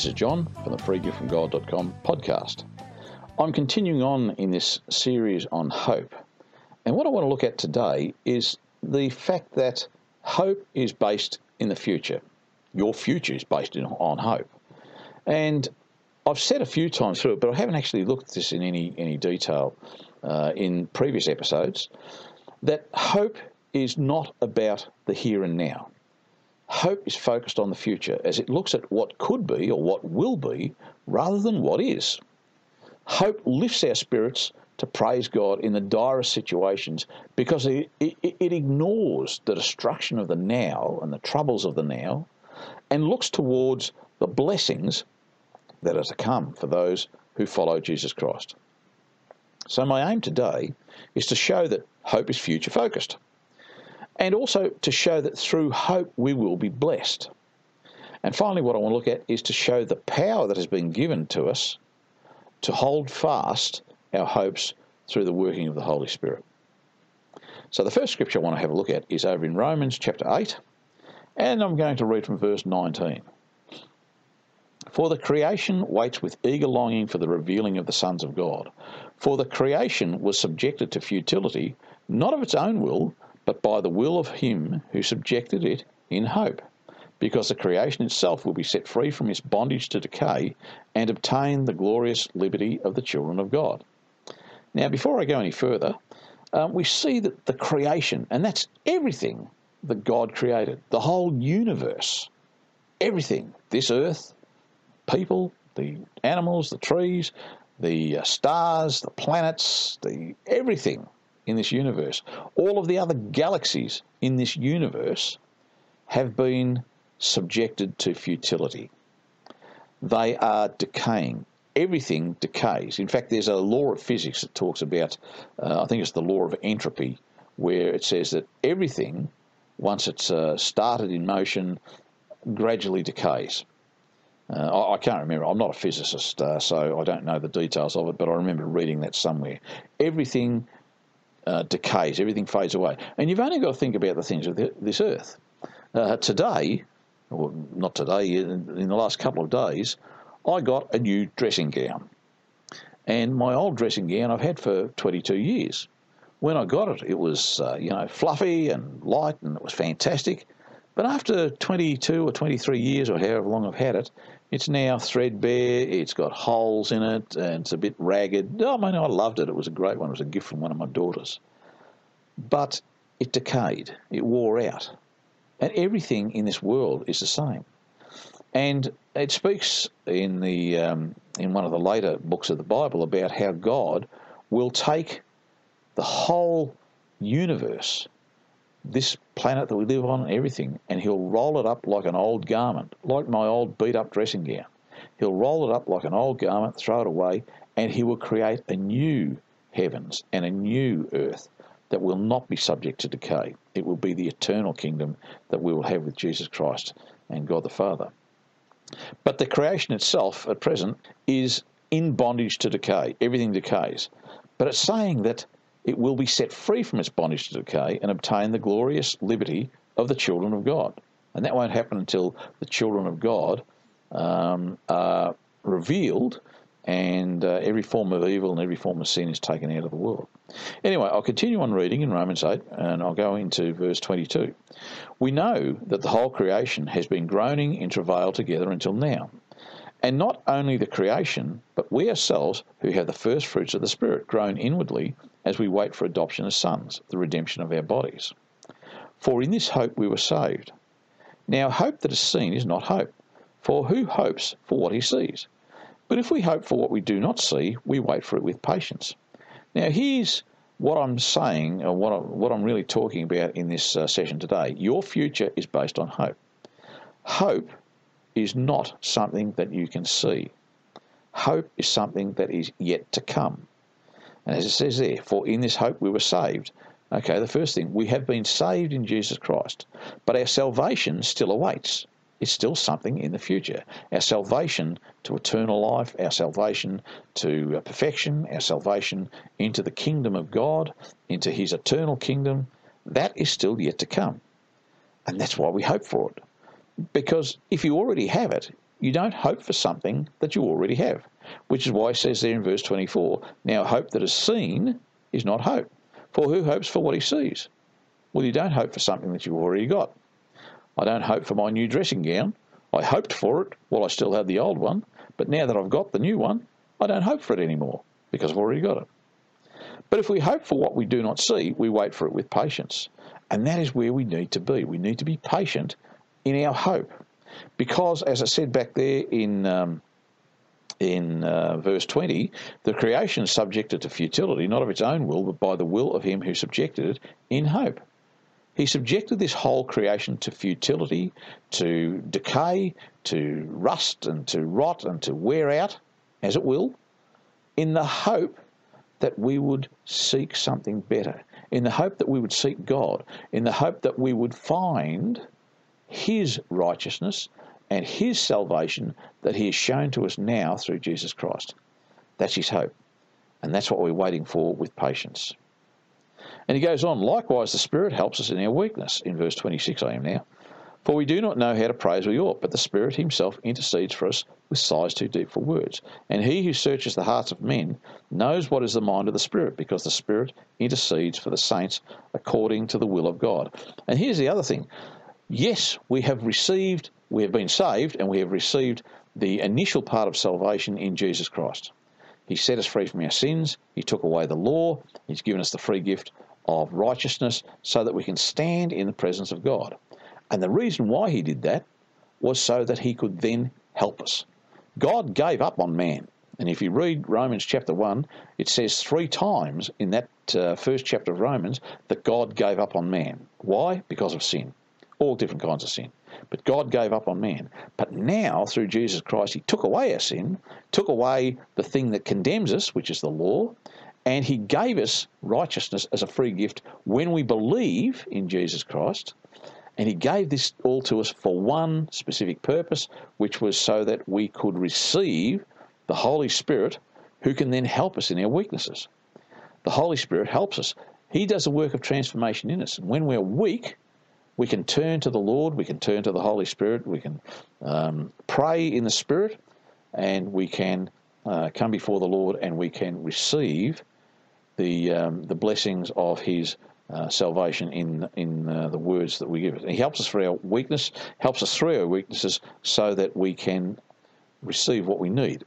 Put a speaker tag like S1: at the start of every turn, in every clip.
S1: This is John from the freegiftfromgod.com podcast. I'm continuing on in this series on hope. And what I want to look at today is the fact that hope is based in the future. Your future is based in, on hope. And I've said a few times through it, but I haven't actually looked at this in any, any detail uh, in previous episodes, that hope is not about the here and now. Hope is focused on the future as it looks at what could be or what will be rather than what is. Hope lifts our spirits to praise God in the direst situations because it, it, it, ignores the destruction of the now and the troubles of the now and looks towards the blessings that are to come for those who follow Jesus Christ. So, my aim today is to show that hope is future focused and also to show that through hope we will be blessed. And finally, what I want to look at is to show the power that has been given to us to hold fast our hopes through the working of the Holy Spirit. So, the first scripture I want to have a look at is over in Romans chapter 8, and I'm going to read from verse 19. For the creation waits with eager longing for the revealing of the sons of God. For the creation was subjected to futility, not of its own will, but by the will of him who subjected it in hope, because the creation itself will be set free from its bondage to decay and obtain the glorious liberty of the children of God. Now, before I go any further, um, we see that the creation, and that's everything that God created, the whole universe, everything, this earth, people, the animals, the trees, the uh, stars, the planets, the everything in this universe. All of the other galaxies in this universe have been subjected to futility. They are decaying. Everything decays. In fact, there's a law of physics that talks about, uh, I think it's the law of entropy, where it says that everything, once it's uh, started in motion, gradually decays. Uh, I, can't remember. I'm not a physicist, uh, so I don't know the details of it, but I remember reading that somewhere. Everything uh, decays, everything fades away. And you've only got to think about the things of the, this earth. Uh, today, or not today, in, in the last couple of days, I got a new dressing gown. And my old dressing gown I've had for 22 years. When I got it, it was, uh, you know, fluffy and light and it was fantastic. But after 22 or 23 years or however long I've had it, it's now threadbare, it's got holes in it, and it's a bit ragged. Oh, I mean, I loved it. It was a great one. It was a gift from one of my daughters. But it decayed, it wore out. And everything in this world is the same. And it speaks in the um, in one of the later books of the Bible about how God will take the whole universe this planet that we live on, everything, and he'll roll it up like an old garment, like my old beat up dressing gown. He'll roll it up like an old garment, throw it away, and he will create a new heavens and a new earth that will not be subject to decay. It will be the eternal kingdom that we will have with Jesus Christ and God the Father. But the creation itself at present is in bondage to decay. Everything decays. But it's saying that it will be set free from its bondage to decay and obtain the glorious liberty of the children of God. And that won't happen until the children of God um, are revealed and uh, every form of evil and every form of sin is taken out of the world. Anyway, I'll continue on reading in Romans 8 and I'll go into verse 22. We know that the whole creation has been groaning in travail together until now. And not only the creation, but we ourselves, who have the first fruits of the Spirit, groan inwardly as we wait for adoption as sons, the redemption of our bodies. For in this hope we were saved. Now, hope that is seen is not hope, for who hopes for what he sees? But if we hope for what we do not see, we wait for it with patience. Now, here's what I'm saying, or what, I, what I'm really talking about in this uh, session today. Your future is based on hope. Hope is not something that you can see. Hope is something that is yet to come. And as it says there, for in this hope we were saved. Okay, the first thing, we have been saved in Jesus Christ, but our salvation still awaits. It's still something in the future. Our salvation to eternal life, our salvation to uh, perfection, our salvation into the kingdom of God, into His eternal kingdom, that is still yet to come. And that's why we hope for it. Because if you already have it, you don't hope for something that you already have, which is why he says there in verse 24 Now, hope that is seen is not hope. For who hopes for what he sees? Well, you don't hope for something that you've already got. I don't hope for my new dressing gown. I hoped for it while I still had the old one, but now that I've got the new one, I don't hope for it anymore because I've already got it. But if we hope for what we do not see, we wait for it with patience. And that is where we need to be. We need to be patient in our hope. Because, as I said back there in, um, in uh, verse 20, the creation is subjected to futility, not of its own will, but by the will of him who subjected it in hope. He subjected this whole creation to futility, to decay, to rust, and to rot, and to wear out, as it will, in the hope that we would seek something better, in the hope that we would seek God, in the hope that we would find His righteousness and His salvation that He has shown to us now through Jesus Christ. That's His hope. And that's what we're waiting for with patience. And he goes on, likewise, the Spirit helps us in our weakness. In verse 26, I am now. For we do not know how to pray as we ought, but the Spirit Himself intercedes for us with sighs too deep for words. And He who searches the hearts of men knows what is the mind of the Spirit, because the Spirit intercedes for the saints according to the will of God. And here's the other thing yes, we have received, we have been saved, and we have received the initial part of salvation in Jesus Christ. He set us free from our sins, He took away the law, He's given us the free gift of righteousness so that we can stand in the presence of God. And the reason why he did that was so that he could then help us. God gave up on man. And if you read Romans chapter 1, it says three times in that uh, first chapter of Romans that God gave up on man. Why? Because of sin. All different kinds of sin. But God gave up on man. But now, through Jesus Christ, He took away our sin, took away the thing that condemns us, which is the law, and He gave us righteousness as a free gift when we believe in Jesus Christ. And he gave this all to us for one specific purpose, which was so that we could receive the Holy Spirit who can then help us in our weaknesses. The Holy Spirit helps us. He does a work of transformation in us. And when we're weak, we can turn to the Lord, we can turn to the Holy Spirit, we can um, pray in the Spirit, and we can uh, come before the Lord and we can receive the, um, the blessings of His uh, salvation in in uh, the words that we give. He helps us for our weakness, helps us through our weaknesses, so that we can receive what we need.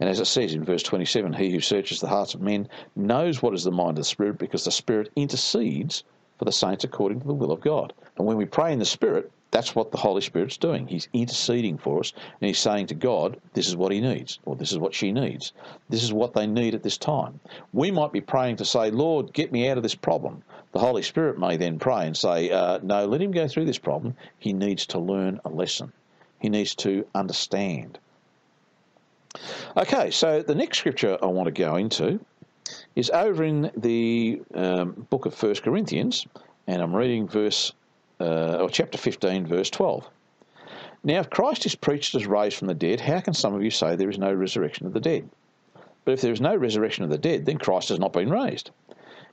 S1: And as it says in verse 27, he who searches the hearts of men knows what is the mind of the Spirit, because the Spirit intercedes for the saints according to the will of God. And when we pray in the Spirit, that's what the Holy Spirit's doing. He's interceding for us, and He's saying to God, This is what He needs, or this is what she needs. This is what they need at this time. We might be praying to say, Lord, get me out of this problem. The Holy Spirit may then pray and say, uh, No, let him go through this problem. He needs to learn a lesson, he needs to understand. Okay, so the next scripture I want to go into is over in the um, book of First Corinthians, and I'm reading verse uh, or chapter 15, verse 12. Now, if Christ is preached as raised from the dead, how can some of you say there is no resurrection of the dead? But if there is no resurrection of the dead, then Christ has not been raised.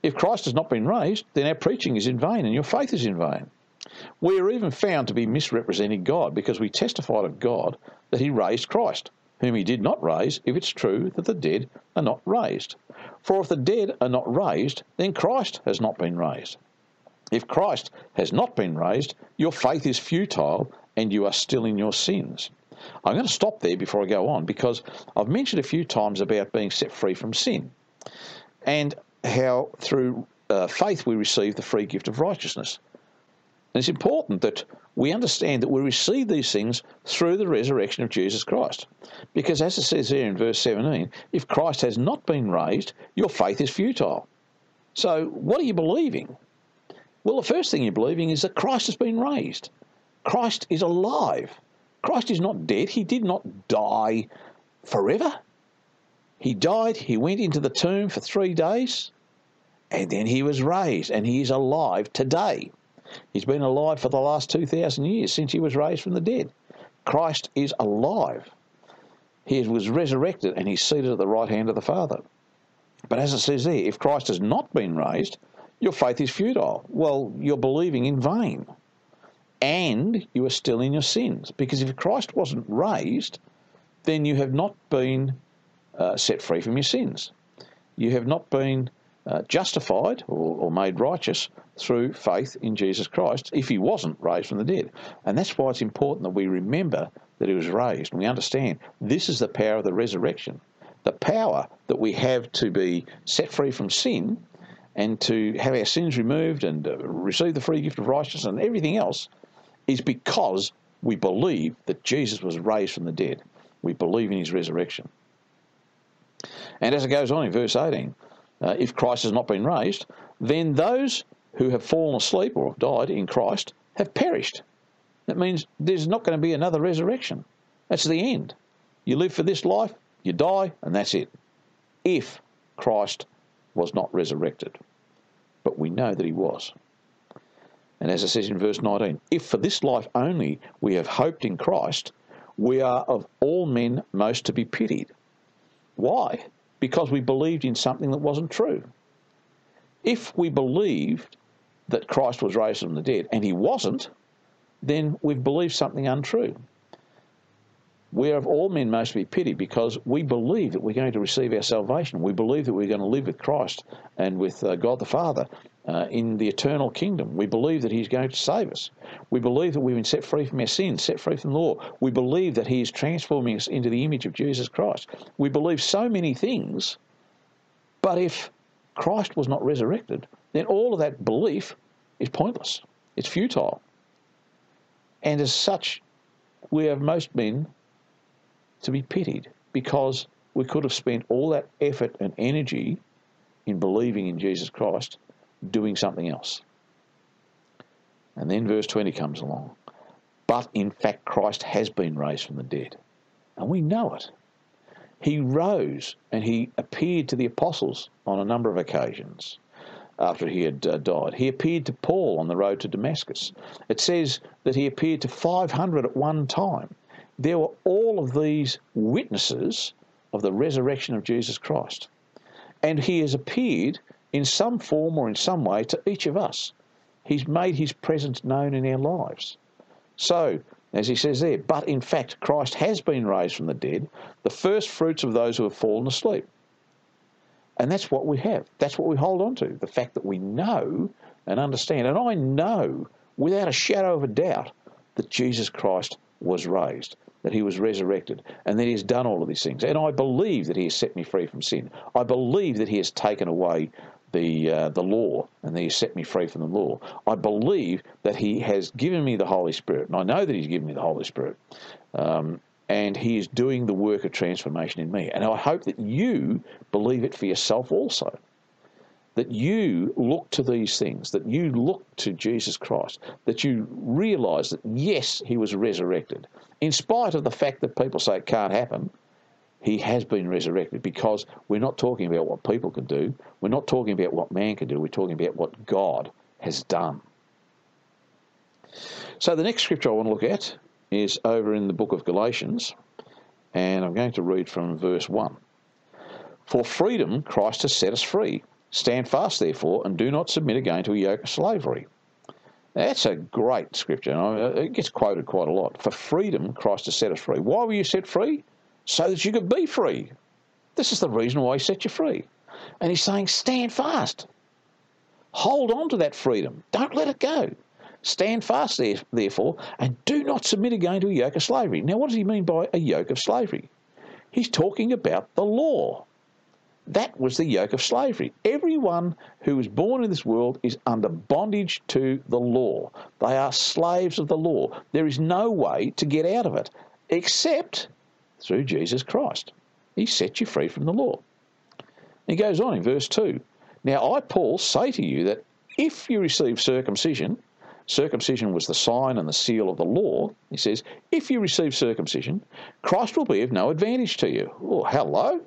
S1: If Christ has not been raised, then our preaching is in vain and your faith is in vain. We are even found to be misrepresenting God because we testified of God that he raised Christ, whom he did not raise, if it's true that the dead are not raised. For if the dead are not raised, then Christ has not been raised. If Christ has not been raised, your faith is futile and you are still in your sins. I'm going to stop there before I go on because I've mentioned a few times about being set free from sin and how through uh, faith we receive the free gift of righteousness. And it's important that we understand that we receive these things through the resurrection of Jesus Christ. Because as it says here in verse 17, if Christ has not been raised, your faith is futile. So, what are you believing? Well, the first thing you're believing is that Christ has been raised. Christ is alive. Christ is not dead. He did not die forever. He died, he went into the tomb for three days, and then he was raised, and he is alive today. He's been alive for the last 2,000 years since he was raised from the dead. Christ is alive. He was resurrected and he's seated at the right hand of the Father. But as it says there, if Christ has not been raised, your faith is futile. Well, you're believing in vain. and you are still in your sins. Because if Christ wasn't raised, then you have not been uh, set free from your sins. You have not been uh, justified or, or, made righteous through faith in Jesus Christ if he wasn't raised from the dead. And that's why it's important that we remember that he was raised and we understand this is the power of the resurrection. The power that we have to be set free from sin and to have our sins removed and uh, receive the free gift of righteousness and everything else is because we believe that Jesus was raised from the dead. We believe in his resurrection. And as it goes on in verse 18, uh, if Christ has not been raised, then those who have fallen asleep or have died in Christ have perished. That means there's not going to be another resurrection. That's the end. You live for this life, you die, and that's it. If Christ was not resurrected. But we know that he was. And as it says in verse 19, if for this life only we have hoped in Christ, we are of all men most to be pitied. Why? Because we believed in something that wasn't true. If we believed that Christ was raised from the dead and he wasn't, then we've believed something untrue. We are of all men most to be pitied because we believe that we're going to receive our salvation. We believe that we're going to live with Christ and with uh, God the Father uh, in the eternal kingdom. We believe that He's going to save us. We believe that we've been set free from our sins, set free from the law. We believe that He is transforming us into the image of Jesus Christ. We believe so many things, but if Christ was not resurrected, then all of that belief is pointless. It's futile. And as such, we have most men to be pitied because we could have spent all that effort and energy in believing in Jesus Christ doing something else. And then verse 20 comes along. But in fact, Christ has been raised from the dead. And we know it. He rose and he appeared to the apostles on a number of occasions after he had uh, died. He appeared to Paul on the road to Damascus. It says that he appeared to 500 at one time. There were all of these witnesses of the resurrection of Jesus Christ. And he has appeared in some form or in some way to each of us. He's made his presence known in our lives. So, as he says there, but in fact, Christ has been raised from the dead, the first fruits of those who have fallen asleep. And that's what we have. That's what we hold on to the fact that we know and understand. And I know without a shadow of a doubt that Jesus Christ was raised, that he was resurrected, and that he has done all of these things. And I believe that he has set me free from sin. I believe that he has taken away the uh, the law, and He set me free from the law. I believe that He has given me the Holy Spirit, and I know that He's given me the Holy Spirit, um, and He is doing the work of transformation in me. And I hope that you believe it for yourself also. That you look to these things, that you look to Jesus Christ, that you realise that yes, He was resurrected, in spite of the fact that people say it can't happen he has been resurrected because we're not talking about what people can do. We're not talking about what man can do. We're talking about what God has done. So the next scripture I want to look at is over in the book of Galatians, and I'm going to read from verse 1. For freedom Christ has set us free. Stand fast, therefore, and do not submit again to a yoke of slavery. That's a great scripture. It gets quoted quite a lot. For freedom Christ has set us free. Why were you set free? So that you could be free. This is the reason why he set you free. And he's saying, stand fast. Hold on to that freedom. Don't let it go. Stand fast, therefore, and do not submit again to a yoke of slavery. Now, what does he mean by a yoke of slavery? He's talking about the law. That was the yoke of slavery. Everyone who is born in this world is under bondage to the law. They are slaves of the law. There is no way to get out of it except through Jesus Christ. He set you free from the law. He goes on in verse 2 Now I, Paul, say to you that if you receive circumcision, circumcision was the sign and the seal of the law, he says, if you receive circumcision, Christ will be of no advantage to you. Oh, hello.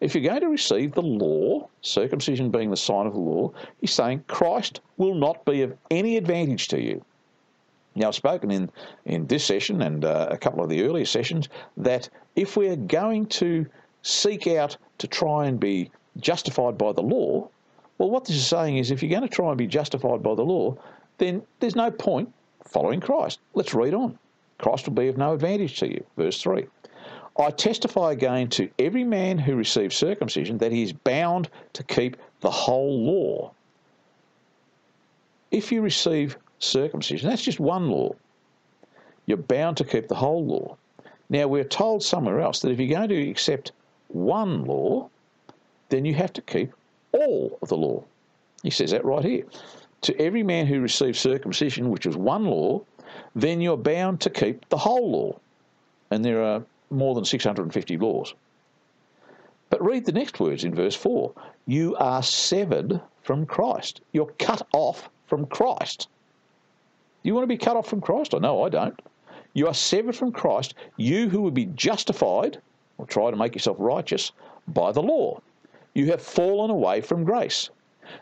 S1: If you're going to receive the law, circumcision being the sign of the law, he's saying Christ will not be of any advantage to you. Now, I've spoken in, in this session and uh, a couple of the earlier sessions that if we're going to seek out to try and be justified by the law, well, what this is saying is if you're going to try and be justified by the law, then there's no point following Christ. Let's read on. Christ will be of no advantage to you. Verse 3. I testify again to every man who receives circumcision that he is bound to keep the whole law. If you receive circumcision, that's just one law. You're bound to keep the whole law. Now, we're told somewhere else that if you're going to accept one law, then you have to keep all of the law. He says that right here. To every man who receives circumcision, which is one law, then you're bound to keep the whole law. And there are more than 650 laws. But read the next words in verse 4 You are severed from Christ. You're cut off from Christ. You want to be cut off from Christ? I know I don't. You are severed from Christ, you who would be justified, or try to make yourself righteous, by the law. You have fallen away from grace.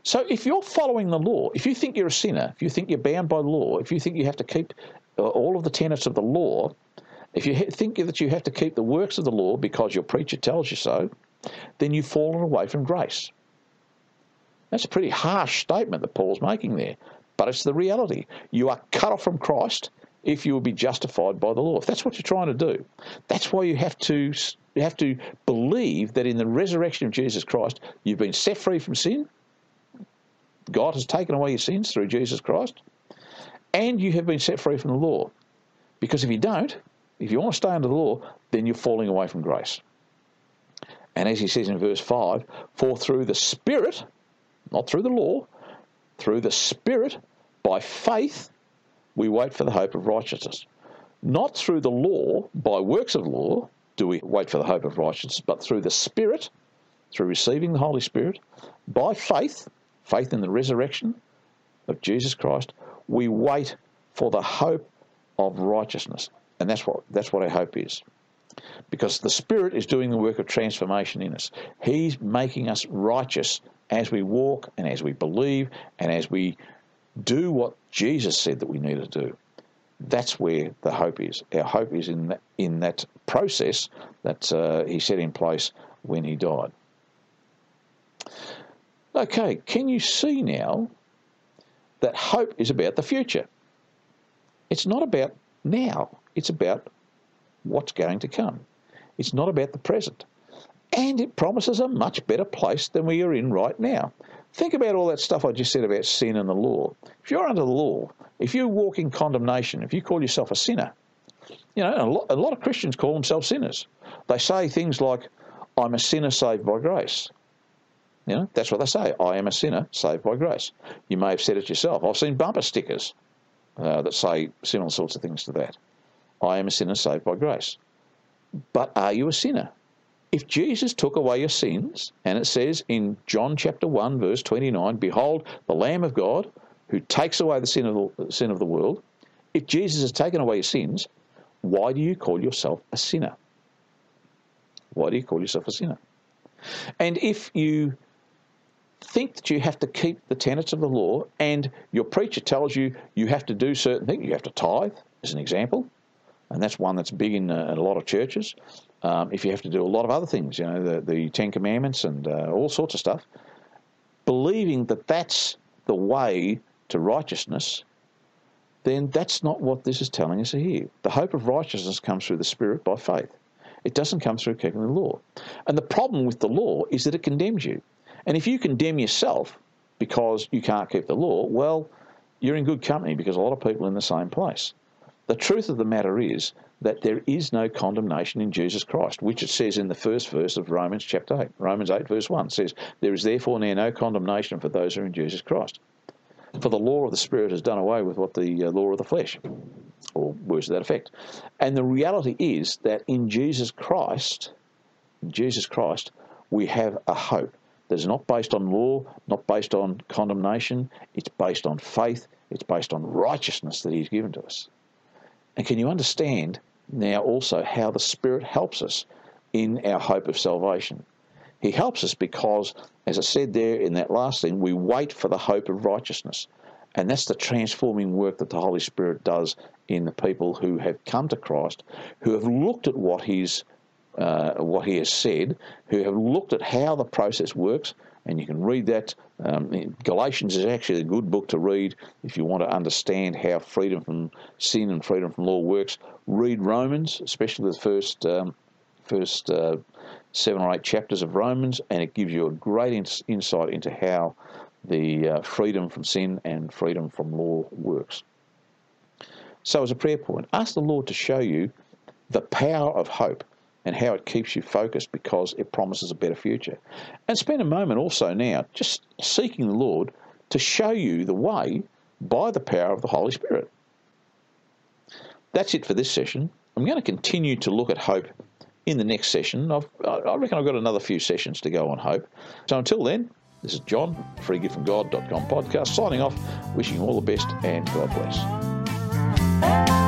S1: So if you're following the law, if you think you're a sinner, if you think you're bound by law, if you think you have to keep uh, all of the tenets of the law, if you think that you have to keep the works of the law because your preacher tells you so, then you've fallen away from grace. That's a pretty harsh statement that Paul's making there, but it's the reality. You are cut off from Christ if you will be justified by the law. If that's what you're trying to do, that's why you have to you have to believe that in the resurrection of Jesus Christ, you've been set free from sin. God has taken away your sins through Jesus Christ, and you have been set free from the law. Because if you don't, if you want to stay under the law, then you're falling away from grace. And as he says in verse 5, for through the Spirit, not through the law, through the Spirit, by faith, we wait for the hope of righteousness. Not through the law, by works of law, do we wait for the hope of righteousness, but through the Spirit, through receiving the Holy Spirit, by faith, faith in the resurrection of Jesus Christ, we wait for the hope of righteousness. And that's what that's what our hope is. Because the Spirit is doing the work of transformation in us. He's making us righteous as we walk and as we believe and as we do what Jesus said that we need to do. That's where the hope is. Our hope is in that, in that process that uh, he set in place when he died. Okay, can you see now that hope is about the future? It's not about now, it's about what's going to come. It's not about the present. And it promises a much better place than we are in right now. Think about all that stuff I just said about sin and the law. If you're under the law, if you walk in condemnation, if you call yourself a sinner, you know, a lot, a lot of Christians call themselves sinners. They say things like, I'm a sinner saved by grace. You know, that's what they say. I am a sinner saved by grace. You may have said it yourself. I've seen bumper stickers uh, that say similar sorts of things to that. I am a sinner saved by grace. But are you a sinner? If Jesus took away your sins, and it says in John chapter 1, verse 29, Behold, the Lamb of God who takes away the sin of the, sin of the world, if Jesus has taken away your sins, why do you call yourself a sinner? Why do you call yourself a sinner? And if you think that you have to keep the tenets of the law and your preacher tells you you have to do certain things, you have to tithe, as an example, and that's one that's big in, uh, in a lot of churches. Um, if you have to do a lot of other things, you know, the, the Ten Commandments and uh, all sorts of stuff, believing that that's the way to righteousness, then that's not what this is telling us here. The hope of righteousness comes through the Spirit by faith. It doesn't come through keeping the law. And the problem with the law is that it condemns you. And if you condemn yourself because you can't keep the law, well, you're in good company because a lot of people are in the same place. The truth of the matter is that there is no condemnation in Jesus Christ, which it says in the first verse of Romans chapter 8. Romans 8, verse 1 says, There is therefore now no condemnation for those who are in Jesus Christ. For the law of the Spirit has done away with what the uh, law of the flesh, or words to that effect. And the reality is that in Jesus Christ, in Jesus Christ, we have a hope that is not based on law, not based on condemnation. It's based on faith. It's based on righteousness that He's given to us. And can you understand now also how the Spirit helps us in our hope of salvation? He helps us because, as I said there in that last thing, we wait for the hope of righteousness. And that's the transforming work that the Holy Spirit does in the people who have come to Christ, who have looked at what He's uh, what He has said, who have looked at how the process works, and you can read that. Um, Galatians is actually a good book to read if you want to understand how freedom from sin and freedom from law works. Read Romans, especially the first um, first uh, seven or eight chapters of Romans, and it gives you a great ins- insight into how the uh, freedom from sin and freedom from law works. So, as a prayer point, ask the Lord to show you the power of hope and how it keeps you focused because it promises a better future. And spend a moment also now just seeking the Lord to show you the way by the power of the Holy Spirit. That's it for this session. I'm going to continue to look at hope in the next session. I've, I reckon I've got another few sessions to go on hope. So until then, this is John, freegiftfromgod.com podcast, signing off, wishing you all the best and God bless.